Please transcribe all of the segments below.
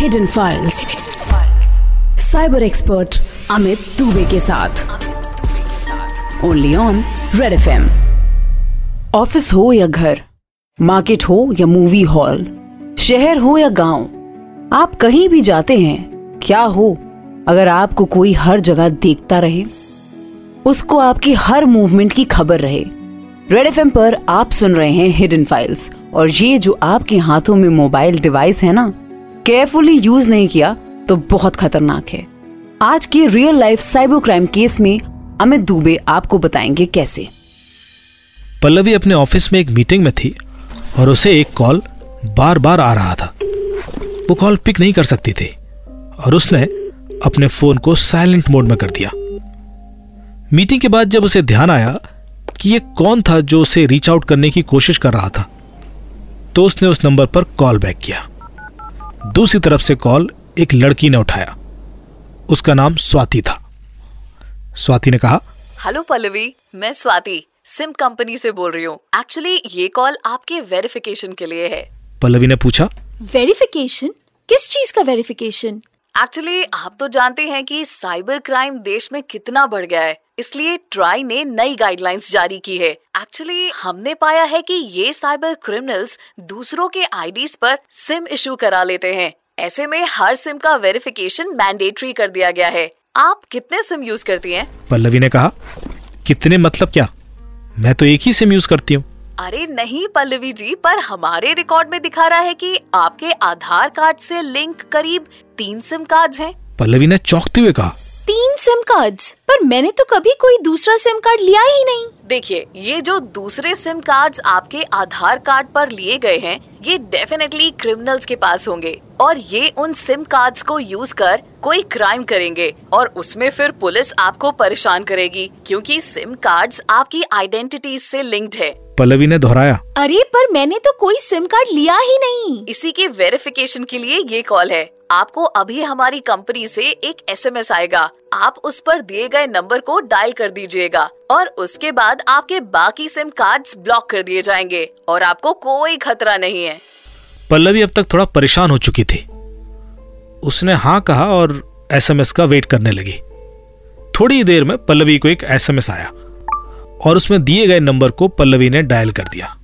Hidden files cyber expert Amit Dubey के साथ. Only on Red F office हो या घर? मार्केट हो या मूवी हॉल शहर हो या गाँव? आप कहीं भी जाते हैं, क्या हो? अगर आपको कोई हर जगह देखता रहे, उसको आपकी हर मूवमेंट की खबर रहे. रेड एफ़ पर आप सुन रहे हैं हिडन फाइल्स और ये जो आपके हाथों में मोबाइल डिवाइस है ना केयरफुली यूज़ नहीं किया तो बहुत खतरनाक है। आज के real life cyber crime case में अमित दुबे आपको बताएँगे कैसे। पल्लवी अपने ऑफ़िस में एक मीटिंग में थी और उसे एक कॉल बार बार आ रहा था। वो कॉल पिक नहीं कर सकती थी और उसने अपने फ़ोन को साइलेंट मोड में कर दिया। मीटिंग के बाद जब उसे ध्यान आया कि ये कौन था जो उसे रीच आउट करने की कोशिश कर रहा था तो उसने उस नंबर पर कॉल बैक किया। दूसरी तरफ़ से कॉल एक लड़की ने उठाया। उसका नाम स्वाति था। स्वाति ने कहा हेलो पल्लवी मैं स्वाति सिम कंपनी से बोल रही हूँ। एक्चुअली ये कॉल आपके वेरिफिकेशन के लिए है। पल्लवी ने पूछा वेरिफिकेशन? किस चीज़ का वेरिफिकेशन? एक्चुअली आप तो जानते हैं कि साइबर क्राइम देश में कितना बढ़ गया है, इसलिए ट्राई ने नई गाइडलाइंस जारी की है। एक्चुअली हमने पाया है कि ये साइबर क्रिमिनल्स दूसरों के आईडीज पर सिम इशू करा लेते हैं। ऐसे में हर सिम का वेरिफिकेशन मैंडेटरी कर दिया गया है। आप कितने सिम यूज़ करती हैं? पल्लवी ने कहा, कितने मतलब क्या? मैं तो एक ही सिम यूज़ करती हूँ। अरे नहीं पल्लवी जी पर हमारे रिकॉर्ड में दिखा रहा है कि आपके आधार कार्ड से लिंक करीब तीन सिम कार्ड्स हैं। पल्लवी ने चौंकते हुए कहा। तीन सिम कार्ड्स पर मैंने तो कभी कोई दूसरा सिम कार्ड लिया ही नहीं। देखिए ये जो दूसरे सिम कार्ड्स आपके आधार कार्ड पर लिए गए हैं ये डेफिनेटली क्रिमिनल्स के पास होंगे। और ये उन सिम कार्ड्स को यूज़ कर कोई क्राइम करेंगे। और उसमें फिर पुलिस आपको परेशान करेगी क्योंकि सिम कार्ड्स आपकी आइडेंटिटी से लिंक्ड है। पल्लवी ने दोहराया। अरे पर मैंने तो कोई सिम कार्ड लिया ही नहीं। इसी के वेरिफिकेशन के लिए ये कॉल है। आपको अभी हमारी कंपनी से एक एसएमएस आएगा। आप उस पर दिए गए नंबर को डायल कर दीजिएगा और उसके बाद आपके बाकी सिम कार्ड्स ब्लॉक कर दिए जाएँगे और आपको कोई खतरा नहीं है। पल्लवी अब तक थोड़ा परेशान हो चुकी थी। उसने हाँ कहा और एसएमएस का वेट करने लगी। थोड़ी देर में पल्लवी को एक एसएमएस आया। और उसमें दिए गए नंबर को पल्लवी ने डायल कर दिया।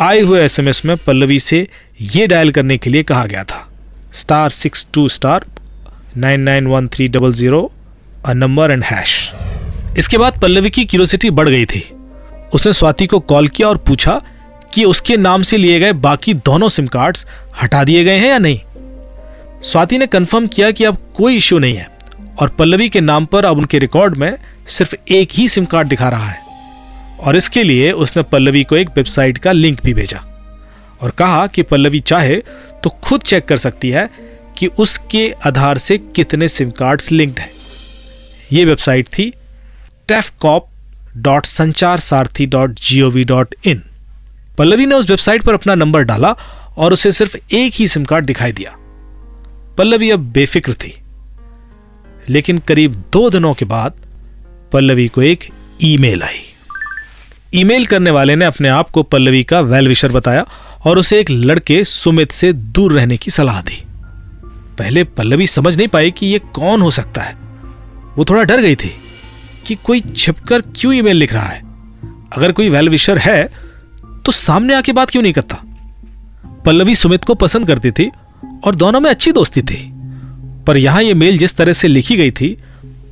आए हुए एसएमएस में पल्लवी से यह डायल करने के लिए कहा गया था। Star six two star nine nine one three double zero number and hash इसके बाद पल्लवी की क्यूरोसिटी बढ़ गई थी। उसने स्वाति को कॉल किया और पूछा कि उसके नाम से लिए गए बाकी दोनों सिम कार्ड्स हटा दिए गए हैं या नहीं। स्वाति ने कंफर्म किया कि अब कोई इश्यू नहीं है। और पल्लवी के नाम पर अब उनके रिकॉर्ड में सिर्फ़ एक ही सिम कार्ड दिखा रहा है। और इसके लिए उसने पल्लवी को एक वेबसाइट का लिंक भी भेजा और कहा कि पल्लवी चाहे तो खुद चेक कर सकती है कि उसके आधार से कितने सिम कार्ड्स लिंक्ड हैं। ये वेबसाइट थी TAFCOP dot Sanchar Saarthi dot G O V dot in Pallavi ने उस वेबसाइट पर अपना नंबर डाला और उसे सिर्फ़ एक ही सिम कार्ड दिखाई दिया। पल्लवी अब बेफिक्र थी। लेकिन करीब दो दिनों के बाद पल्लवी को एक ईमेल आई। ईमेल करने वाले ने अपने आप को पल्लवी का वेल विशर बताया और उसे एक लड़के सुमित से दूर रहने की सलाह दी। पहले पल्लवी समझ नहीं पाई कि यह कौन हो सकता है। वो थोड़ा डर गई थी कि कोई छिपकर क्यों ईमेल लिख रहा है। अगर कोई वेल विशर है तो सामने आके बात क्यों नहीं करता? पल्लवी सुमित को पसंद करती थी और दोनों में अच्छी दोस्ती थी। पर यहाँ यह मेल जिस तरह से लिखी गई थी,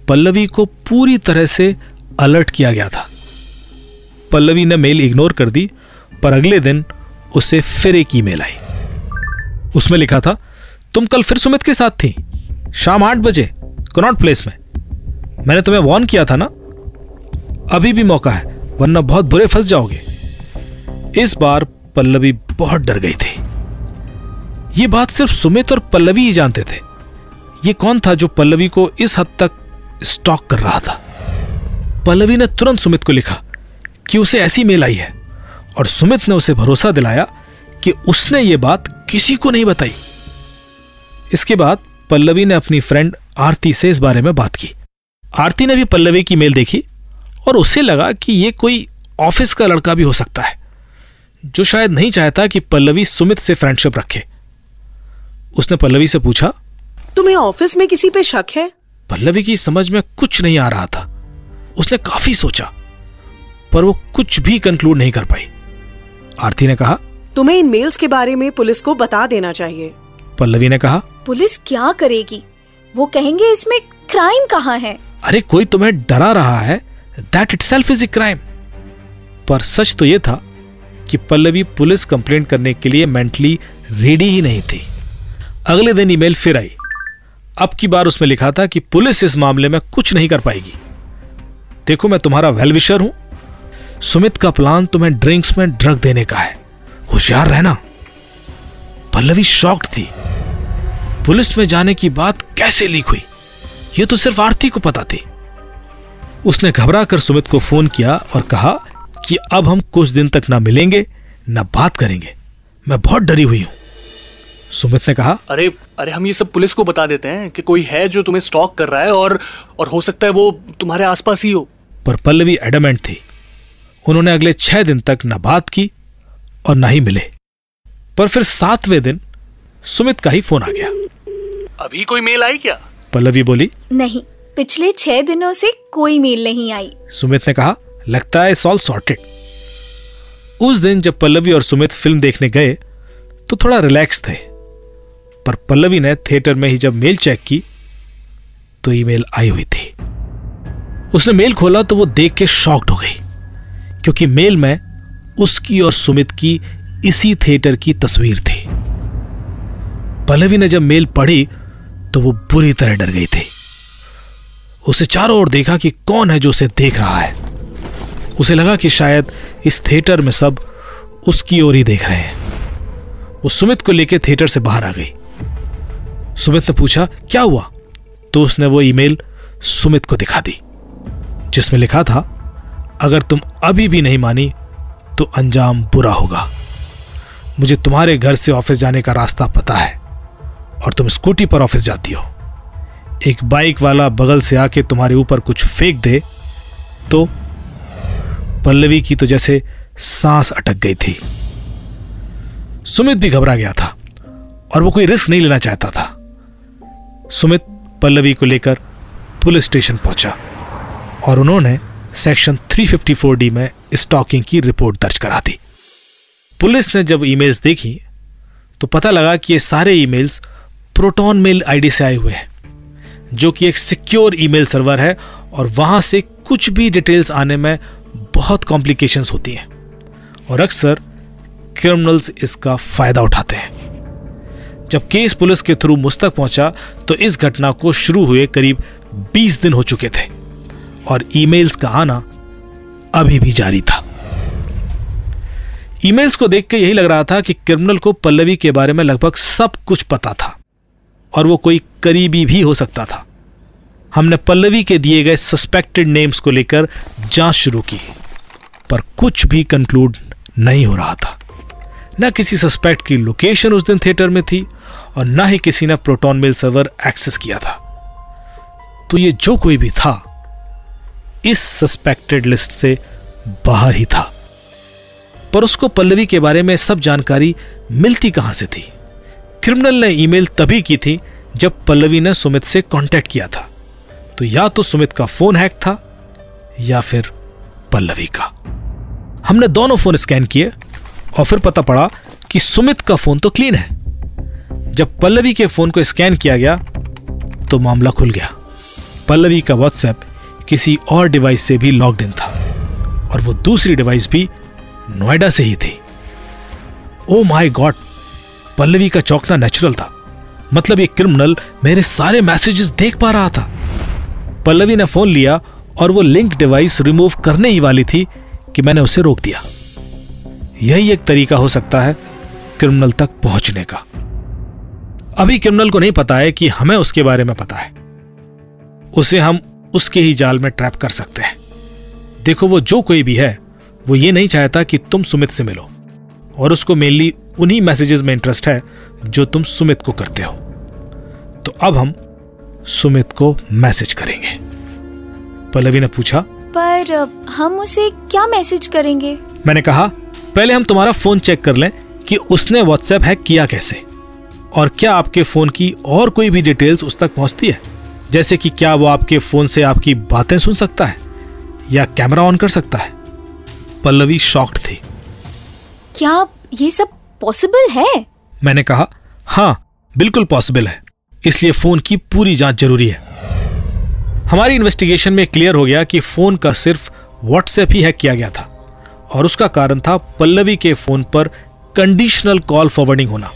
पल्लवी को पूरी तरह से अलर्ट किया गया था। पल्लवी ने मेल इग्नोर कर दी, पर अगले दिन उसे फिर एक ईमेल आई। उसमें लिखा था, तुम कल फिर सुमित के साथ थी। शाम आठ बजे, कनॉट प्लेस में। मैंने तुम्हें वॉर्न किया था ना? अभी भी मौका है, वरना बहुत बुरे फंस जाओगे। इस बार पल्लवी बहुत डर गई थी। यह बात सिर्फ़ सुमित और पल्लवी ही जानते थे। यह कौन था जो पल्लवी को इस हद तक स्टॉक कर रहा था? पल्लवी ने तुरंत सुमित को लिखा कि उसे ऐसी मेल आई है और सुमित ने उसे भरोसा दिलाया कि उसने ये बात किसी को नहीं बताई। इसके बाद पल्लवी ने अपनी फ्रेंड आरती से इस बारे में बात की। आरती ने भी पल्लवी की मेल देखी और उसे लगा कि यह कोई ऑफ़िस का लड़का भी हो सकता है, जो शायद नहीं चाहता कि पल्लवी सुमित से फ्रेंडशिप रखे। उसने पल्लवी से पूछा तुम्हें ऑफ़िस में किसी पे शक है? पल्लवी की समझ में कुछ नहीं आ रहा था। उसने काफ़ी सोचा पर वो कुछ भी कंक्लूड नहीं कर पाई। आरती ने कहा तुम्हें इन मेल्स के बारे में पुलिस को बता देना चाहिए। पल्लवी ने कहा पुलिस क्या करेगी? वो कहेंगे इसमें क्राइम कहाँ है? अरे कोई तुम्हें डरा रहा है? That itself is a crime पर सच तो ये था कि पल्लवी पुलिस कंप्लेंट करने के लिए मेंटली रेडी ही नहीं थी। अगले दिन ईमेल फिर आई। अब की बार उसमें लिखा था कि पुलिस इस मामले में कुछ नहीं कर पाएगी। देखो, मैं तुम्हारा वेल विशर हूँ। सुमित का प्लान तुम्हें ड्रिंक्स में ड्रग देने का है। होशियार रहना। पल्लवी शॉक्ड थी। पुलिस में जाने की बात कैसे लीक हुई? यह तो सिर्फ़ आरती को पता थी। उसने घबरा कर सुमित को फ़ोन किया और कहा कि अब हम कुछ दिन तक ना मिलेंगे, ना बात करेंगे। मैं बहुत डरी हुई हूँ। सुमित ने कहा अरे अरे हम ये सब पुलिस को बता देते हैं कि कोई है जो तुम्हें स्टॉक कर रहा है और और हो सकता है वो तुम्हारे आसपास ही हो। पर पल्लवी एडमेंट थी। उन्होंने अगले छह दिन तक न बात की और न ही मिले। पर फिर सातवें दिन सुमित का ही फ़ोन आ गया। अभी कोई मेल आई क्या? पल्लवी बोली नहीं पिछले छह दिनों से कोई मेल नहीं आई। सुमित ने कहा लगता है इट्स ऑल सॉर्टेड उस दिन जब पल्लवी और सुमित फ़िल्म देखने गए तो थोड़ा रिलैक्स थे। पर पल्लवी ने थिएटर में ही जब मेल चेक की तो ईमेल आई हुई थी। उसने मेल खोला तो वो देख के शॉक्ड हो गई, क्योंकि मेल में उसकी और सुमित की इसी थिएटर की तस्वीर थी। पल्लवी ने जब मेल पढ़ी तो वो बुरी तरह डर गई थी। उसे चारों ओर देखा कि कौन है जो उसे देख रहा है। उसे लगा कि शायद इस थिएटर में सब उसकी ओर ही देख रहे हैं। वो सुमित को लेकर थिएटर से बाहर आ गई। सुमित ने पूछा, क्या हुआ? तो उसने वो ईमेल सुमित को दिखा दी, जिसमें लिखा था, अगर तुम अभी भी नहीं मानी तो अंजाम बुरा होगा। मुझे तुम्हारे घर से ऑफ़िस जाने का रास्ता पता है, और तुम स्कूटी पर ऑफ़िस जाती हो। एक बाइक वाला बगल से आके तुम्हारे ऊपर कुछ फेंक दे तो पल्लवी की तो जैसे सांस अटक गई थी। सुमित भी घबरा गया था, और वो कोई रिस्क नहीं लेना चाहता था। सुमित पल्लवी को लेकर पुलिस स्टेशन पहुँचा और उन्होंने सेक्शन 354 डी में स्टॉकिंग की रिपोर्ट दर्ज करा दी। पुलिस ने जब ईमेल्स देखी तो पता लगा कि ये सारे ईमेल्स प्रोटॉन मेल आईडी से आए हुए हैं, जो कि एक सिक्योर ईमेल सर्वर है और वहाँ से कुछ भी डिटेल्स आने में बहुत कॉम्प्लिकेशंस होती हैं और अक्सर क्रिमिनल्स इसका फ़ायदा उठाते हैं। जब केस पुलिस के थ्रू मुझ तक पहुँचा तो इस घटना को शुरू हुए करीब 20 दिन हो चुके थे। और ईमेल्स का आना अभी भी जारी था। ईमेल्स को देख के यही लग रहा था कि क्रिमिनल को पल्लवी के बारे में लगभग सब कुछ पता था, और वो कोई करीबी भी हो सकता था। हमने पल्लवी के दिए गए सस्पेक्टेड नेम्स को लेकर जाँच शुरू की, पर कुछ भी कंक्लूड नहीं हो रहा था। न किसी सस्पेक्ट की लोकेशन उस दिन थिएटर में थी और न ही किसी ने प्रोटॉन मेल सर्वर एक्सेस किया था। तो ये जो कोई भी था, इस सस्पेक्टेड लिस्ट से बाहर ही था। पर उसको पल्लवी के बारे में सब जानकारी मिलती कहाँ से थी? क्रिमिनल ने ईमेल तभी की थी जब पल्लवी ने सुमित से कांटेक्ट किया था। तो या तो सुमित का फ़ोन हैक था, या फिर पल्लवी का। हमने दोनों फ़ोन स्कैन किए और फिर पता पड़ा कि सुमित का फ़ोन तो क्लीन है। जब पल्लवी के फ़ोन को स्कैन किया गया तो मामला खुल गया। पल्लवी का व्हाट्सएप किसी और डिवाइस से भी लॉग्ड इन था, और वो दूसरी डिवाइस भी नोएडा से ही थी। ओ माय गॉड पल्लवी का चौंकना नेचुरल था। मतलब ये क्रिमिनल मेरे सारे मैसेजेस देख पा रहा था। पल्लवी ने फ़ोन लिया और वो लिंक डिवाइस रिमूव करने ही वाली थी कि मैंने उसे रोक दिया। यही एक तरीका हो सकता है क्रिमिनल तक पहुँचने का। अभी क्रिमिनल को नहीं पता है कि हमें उसके बारे में पता है। उसे हम उसके ही जाल में ट्रैप कर सकते हैं। देखो वो जो कोई भी है वो ये नहीं चाहता कि तुम सुमित से मिलो। और उसको मेनली उन्हीं मैसेजेस में इंटरेस्ट है जो तुम सुमित को करते हो। तो अब हम सुमित को मैसेज करेंगे। पल्लवी ने पूछा पर हम उसे क्या मैसेज करेंगे? मैंने कहा पहले हम तुम्हारा फ़ोन चेक कर लें कि उसने व्हाट्सएप हैक किया कैसे। और क्या आपके फ़ोन की और कोई भी डिटेल्स उस तक पहुँचती है? जैसे कि क्या वो आपके फ़ोन से आपकी बातें सुन सकता है या कैमरा ऑन कर सकता है? पल्लवी शॉक्ड थी। क्या ये सब पॉसिबल है? मैंने कहा हाँ बिल्कुल पॉसिबल है। इसलिए फ़ोन की पूरी जाँच ज़रूरी है। हमारी इन्वेस्टिगेशन में क्लियर हो गया कि फ़ोन का सिर्फ़ व्हाट्सएप ही हैक किया गया था और उसका कारण था पल्लवी के फ़ोन पर कंडीशनल कॉल फॉरवर्डिंग होना।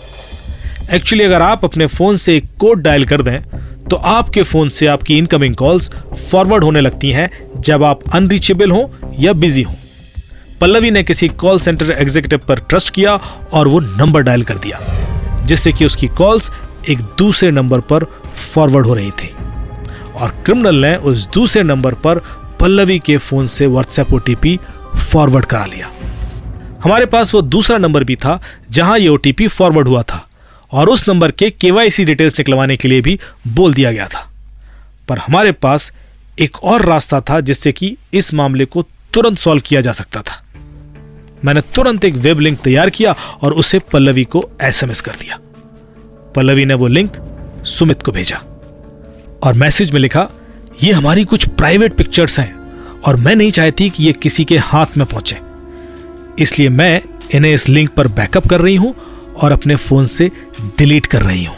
एक्चुअली अगर आप अपने फ़ोन से एक कोड डायल कर दें तो आपके फ़ोन से आपकी इनकमिंग कॉल्स फॉरवर्ड होने लगती हैं जब आप अनरीचेबल हो या बिज़ी हो। पल्लवी ने किसी कॉल सेंटर एग्जीक्यूटिव पर ट्रस्ट किया और वो नंबर डायल कर दिया, जिससे कि उसकी कॉल्स एक दूसरे नंबर पर फॉरवर्ड हो रही थी। और क्रिमिनल ने उस दूसरे नंबर पर पल्लवी के फ़ोन से व्हाट्सएप ओटीपी फॉरवर्ड करा लिया। हमारे पास वो दूसरा नंबर भी था, जहाँ ये ओटीपी फॉरवर्ड हुआ था। और उस नंबर के केवाईसी डिटेल्स निकलवाने के लिए भी बोल दिया गया था। पर हमारे पास एक और रास्ता था जिससे कि इस मामले को तुरंत सॉल्व किया जा सकता था। मैंने तुरंत एक वेब लिंक तैयार किया और उसे पल्लवी को एसएमएस कर दिया। पल्लवी ने वो लिंक सुमित को भेजा और मैसेज में लिखा, ये हमारी कुछ प्राइवेट पिक्चर्स हैं और मैं नहीं चाहती कि ये किसी के हाथ में पहुँचे। इसलिए मैं इन्हें इस लिंक पर बैकअप कर रही हूँ और अपने फ़ोन से डिलीट कर रही हूँ।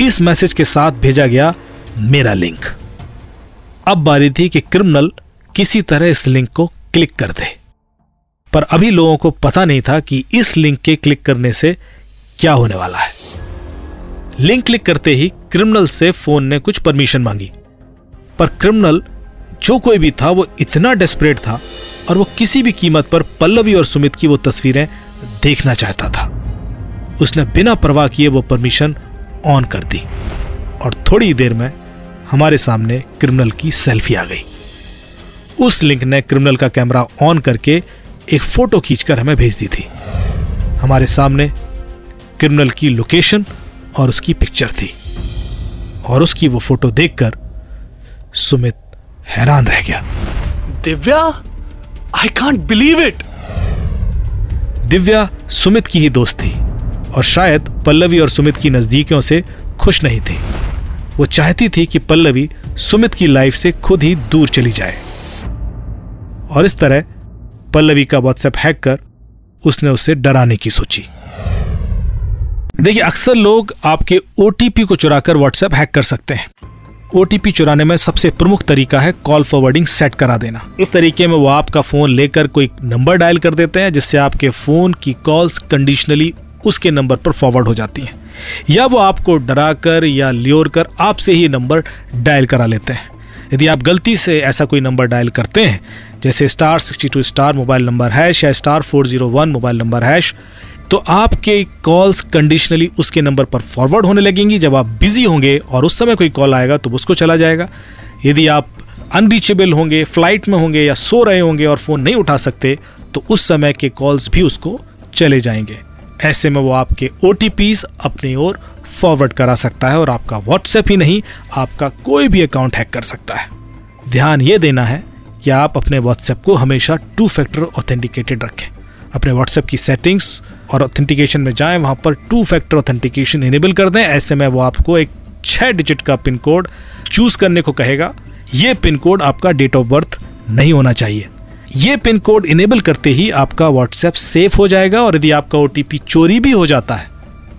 इस मैसेज के साथ भेजा गया मेरा लिंक। अब बारी थी कि क्रिमिनल किसी तरह इस लिंक को क्लिक कर दे। पर अभी लोगों को पता नहीं था कि इस लिंक के क्लिक करने से क्या होने वाला है। लिंक क्लिक करते ही क्रिमिनल से फ़ोन ने कुछ परमिशन मांगी। पर क्रिमिनल जो कोई भी था, वो इतना डेस्परेट था और वो किसी भी कीमत पर पल्लवी और सुमित की वो तस्वीरें देखना चाहता था। उसने बिना परवाह किए वो परमिशन ऑन कर दी। और थोड़ी देर में हमारे सामने क्रिमिनल की सेल्फी आ गई। उस लिंक ने क्रिमिनल का कैमरा ऑन करके एक फ़ोटो खींचकर हमें भेज दी थी। हमारे सामने क्रिमिनल की लोकेशन और उसकी पिक्चर थी। और उसकी वो फ़ोटो देखकर सुमित हैरान रह गया। Divya I can't believe it Divya Sumit की ही दोस्त थी और शायद पल्लवी और सुमित की नजदीकियों से खुश नहीं थी। वो चाहती थी कि पल्लवी सुमित की लाइफ से खुद ही दूर चली जाए। और इस तरह पल्लवी का व्हाट्सएप हैक कर उसने उसे डराने की सोची। देखिए, अक्सर लोग आपके ओटीपी को चुराकर व्हाट्सएप हैक कर सकते हैं। ओटीपी चुराने में सबसे प्रमुख तरीका है कॉल फॉरवर्डिंग सेट करा देना। इस तरीके में वो आपका फ़ोन लेकर कोई नंबर डायल कर देते हैं, जिससे आपके फ़ोन की कॉल्स कंडीशनली उसके नंबर पर फॉरवर्ड हो जाती हैं। या वो आपको डरा कर या लियोर कर आपसे ही नंबर डायल करा लेते हैं। यदि आप गलती से ऐसा कोई नंबर डायल करते हैं, जैसे star sixty two star mobile number hash या star four zero one mobile number hash तो आपके कॉल्स कंडीशनली उसके नंबर पर फॉरवर्ड होने लगेंगी। जब आप बिज़ी होंगे और उस समय कोई कॉल आएगा तो उसको चला जाएगा। यदि आप अनरीचेबल होंगे फ़्लाइट में होंगे या सो रहे होंगे और फ़ोन नहीं उठा सकते तो उस समय के कॉल्स भी उसको चले जाएँगे। ऐसे में वो आपके ओ अपनी ओर फॉरवर्ड करा सकता है और आपका व्हाट्सएप ही नहीं, आपका कोई भी अकाउंट हैक कर सकता है। ध्यान ये देना है कि आप अपने व्हाट्सएप को हमेशा टू फैक्टर ऑथेंटिकेटेड रखें। अपने व्हाट्सएप की सेटिंग्स और ऑथेंटिकेशन में जाएँ, वहाँ पर टू फैक्टर ऑथेंटिकेशन इनेबल कर दें। ऐसे में वो आपको एक छह डिजिट का पिन कोड चूज़ करने को कहेगा। ये पिन कोड आपका डेट ऑफ़ बर्थ नहीं होना चाहिए। ये पिन कोड इनेबल करते ही आपका व्हाट्सएप सेफ़ हो जाएगा और यदि आपका ओटीपी चोरी भी हो जाता है,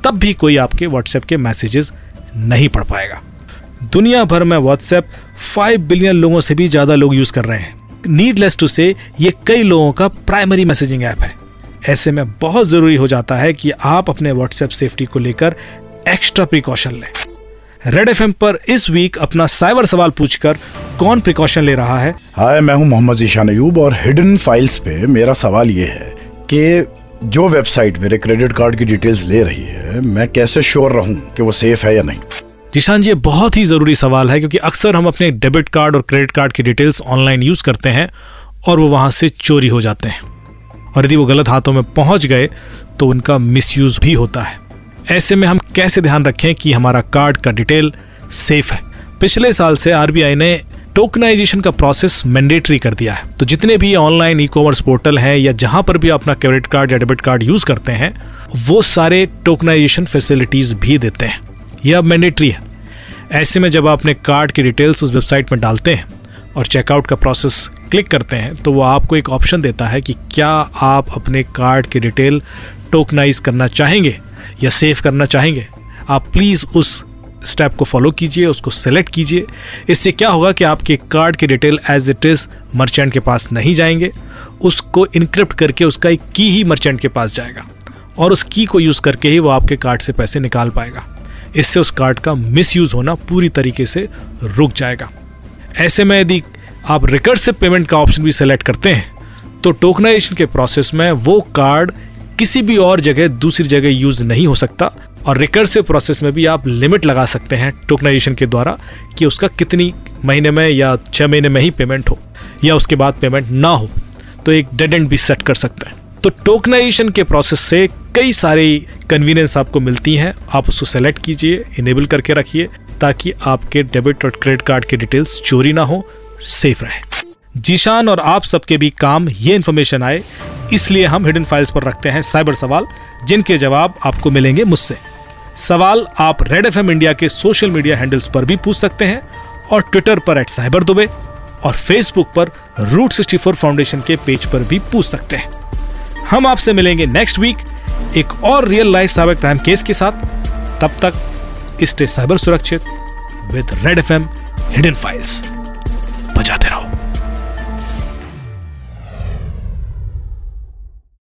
तब भी कोई आपके व्हाट्सएप के मैसेजेस नहीं पढ़ पाएगा। दुनिया भर में व्हाट्सएप 5 बिलियन लोगों से भी ज़्यादा लोग यूज़ कर रहे हैं। नीडलेस टू से ये कई लोगों का प्राइमरी मैसेजिंग ऐप है। ऐसे में बहुत ज़रूरी हो जाता है कि आप अपने व्हाट्सएप सेफ्टी को लेकर एक्स्ट्रा प्रिकॉशन लें। रेड एफएम पर इस वीक अपना साइबर सवाल पूछकर कौन प्रिकॉशन ले रहा है? हाय मैं हूँ मोहम्मद ईशान अयूब और हिडन फाइल्स पे मेरा सवाल ये है कि जो वेबसाइट मेरे क्रेडिट कार्ड की डिटेल्स ले रही है मैं कैसे श्योर रहूँ कि वो सेफ़ है या नहीं? जिशान जी बहुत ही ज़रूरी सवाल है क्योंकि अक्सर हम अपने डेबिट कार्ड और क्रेडिट कार्ड की डिटेल्स ऑनलाइन यूज़ करते हैं और वो वहाँ से चोरी हो जाते हैं। और यदि वो गलत हाथों में पहुँच गए तो उनका मिसयूज भी होता है। ऐसे में हम कैसे ध्यान रखें कि हमारा कार्ड का डिटेल सेफ़ है? पिछले साल से आरबीआई ने टोकनाइजेशन का प्रोसेस मैंडेटरी कर दिया है। तो जितने भी ऑनलाइन ई कॉमर्स पोर्टल हैं या जहाँ पर भी अपना क्रेडिट कार्ड या डेबिट कार्ड यूज़ करते हैं, वो सारे टोकनाइजेशन फैसिलिटीज़ भी देते हैं। यह अब मैंडेटरी है। ऐसे में जब आप अपने कार्ड की डिटेल्स उस वेबसाइट में डालते हैं और चेकआउट का प्रोसेस क्लिक करते हैं तो वो आपको एक ऑप्शन देता है कि क्या आप अपने कार्ड की डिटेल टोकनाइज करना चाहेंगे या सेव करना चाहेंगे। आप प्लीज़ उस स्टेप को फॉलो कीजिए, उसको सेलेक्ट कीजिए। इससे क्या होगा कि आपके कार्ड की detail as it is merchant के पास नहीं जाएँगे, उसको इनक्रिप्ट करके उसका एक की ही मर्चेंट के पास जाएगा और उस की को यूज़ करके ही वो आपके कार्ड से पैसे निकाल पाएगा। इससे उस कार्ड का मिस होना पूरी तरीके से रुक जाएगा। ऐसे में यदि आप रिकर्सिव पेमेंट का ऑप्शन भी सेलेक्ट करते हैं तो टोकनाइजेशन के प्रोसेस में वो कार्ड किसी भी और जगह दूसरी जगह यूज़ नहीं हो सकता और रिकर्सिव प्रोसेस में भी आप लिमिट लगा सकते हैं टोकनाइजेशन के द्वारा कि उसका कितनी महीने में या छः महीने में ही पेमेंट हो या उसके बाद पेमेंट ना हो तो एक डेड एंड भी सेट कर सकते हैं। तो टोकनाइजेशन के प्रोसेस से कई सारी कन्वीनियंस आपको मिलती हैं, आप उसको सेलेक्ट कीजिए इनेबल करके रखिए। ताकि आपके डेबिट और क्रेडिट कार्ड की डिटेल्स चोरी ना हो, सेफ़ रहे। जीशान और आप सबके भी काम ये इन्फॉर्मेशन आए, इसलिए हम हिडन फाइल्स पर रखते हैं साइबर सवाल, जिनके जवाब आपको मिलेंगे मुझसे। सवाल आप रेड एफ़ इंडिया के सोशल मीडिया हैंडल्स पर भी पूछ सकते हैं और ट्विटर पर एट साइबर दुबे और फेसबुक पर रूट सिक्सटी फोर फाउंडेशन के पेज पर भी पूछ सकते हैं। हम आपसे मिलेंगे नेक्स्ट वीक एक और real life cyber crime case के साथ। तब तक स्टे साइबर सुरक्षित with red F M hidden files. बजाते रहो।